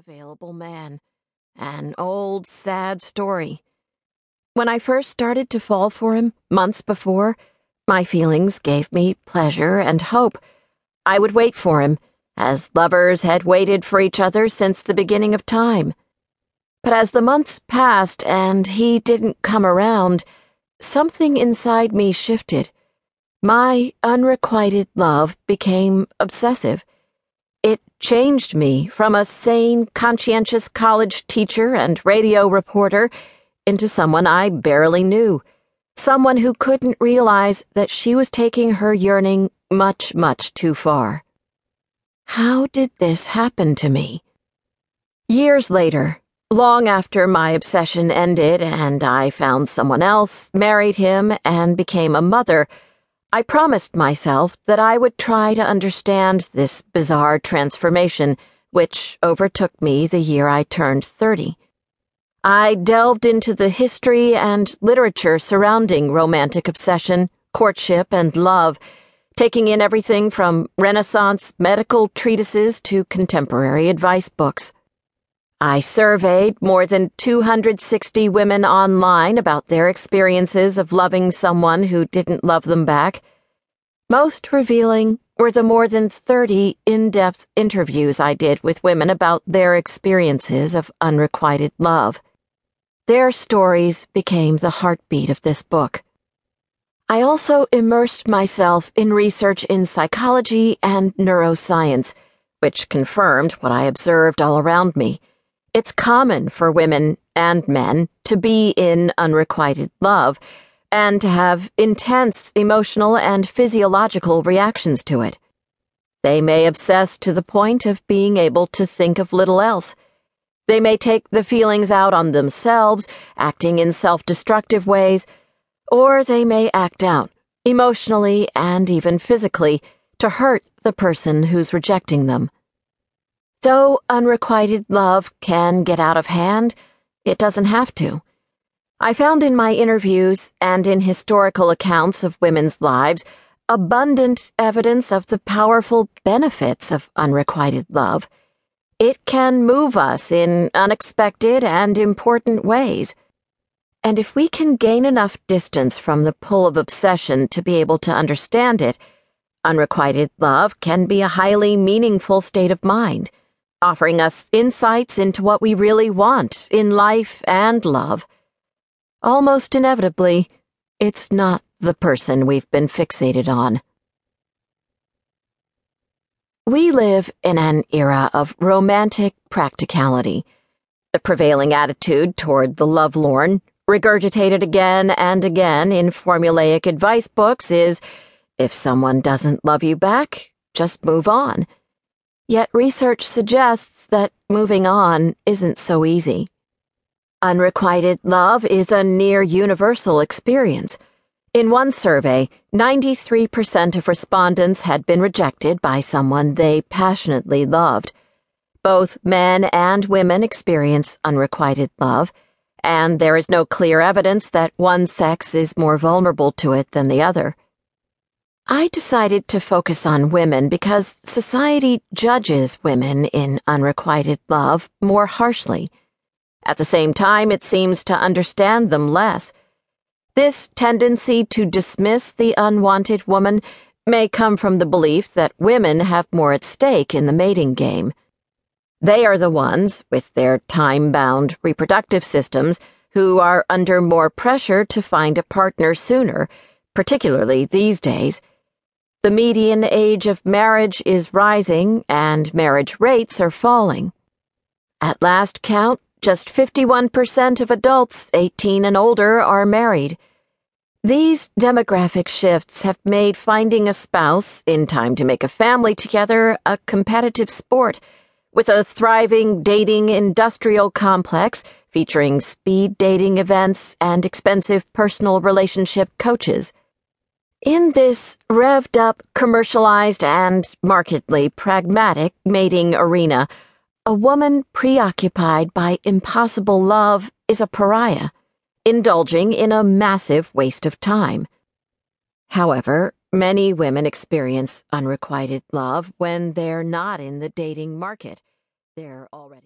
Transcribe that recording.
unavailable man. An old, sad story. When I first started to fall for him, months before, my feelings gave me pleasure and hope. I would wait for him, as lovers had waited for each other since the beginning of time. But as the months passed and he didn't come around, something inside me shifted. My unrequited love became obsessive. It changed me from a sane, conscientious college teacher and radio reporter into someone I barely knew. Someone who couldn't realize that she was taking her yearning much, much too far. How did this happen to me? Years later, long after my obsession ended and I found someone else, married him, and became a mother, I promised myself that I would try to understand this bizarre transformation which overtook me the year I turned 30. I delved into the history and literature surrounding romantic obsession, courtship, and love, taking in everything from Renaissance medical treatises to contemporary advice books. I surveyed more than 260 women online about their experiences of loving someone who didn't love them back. Most revealing were the more than 30 in depth interviews I did with women about their experiences of unrequited love. Their stories became the heartbeat of this book. I also immersed myself in research in psychology and neuroscience, which confirmed what I observed all around me. It's common for women and men to be in unrequited love and to have intense emotional and physiological reactions to it. They may obsess to the point of being able to think of little else. They may take the feelings out on themselves, acting in self destructive ways, or they may act out, emotionally and even physically, to hurt the person who's rejecting them. Though unrequited love can get out of hand, it doesn't have to. I found in my interviews and in historical accounts of women's lives abundant evidence of the powerful benefits of unrequited love. It can move us in unexpected and important ways. And if we can gain enough distance from the pull of obsession to be able to understand it, unrequited love can be a highly meaningful state of mind offering us insights into what we really want in life and love. Almost inevitably, it's not the person we've been fixated on. We live in an era of romantic practicality. The prevailing attitude toward the lovelorn, regurgitated again and again in formulaic advice books, is if someone doesn't love you back, just move on. Yet research suggests that moving on isn't so easy. Unrequited love is a near universal experience. In one survey, 93% of respondents had been rejected by someone they passionately loved. Both men and women experience unrequited love, and there is no clear evidence that one sex is more vulnerable to it than the other. I decided to focus on women because society judges women in unrequited love more harshly. At the same time, it seems to understand them less. This tendency to dismiss the unwanted woman may come from the belief that women have more at stake in the mating game. They are the ones, with their time bound reproductive systems, who are under more pressure to find a partner sooner, particularly these days. The median age of marriage is rising and marriage rates are falling. At last count, just 51% of adults 18 and older are married. These demographic shifts have made finding a spouse in time to make a family together a competitive sport, with a thriving dating industrial complex featuring speed dating events and expensive personal relationship coaches. In this revved up, commercialized, and markedly pragmatic mating arena, a woman preoccupied by impossible love is a pariah, indulging in a massive waste of time. However, many women experience unrequited love when they're not in the dating market. They're already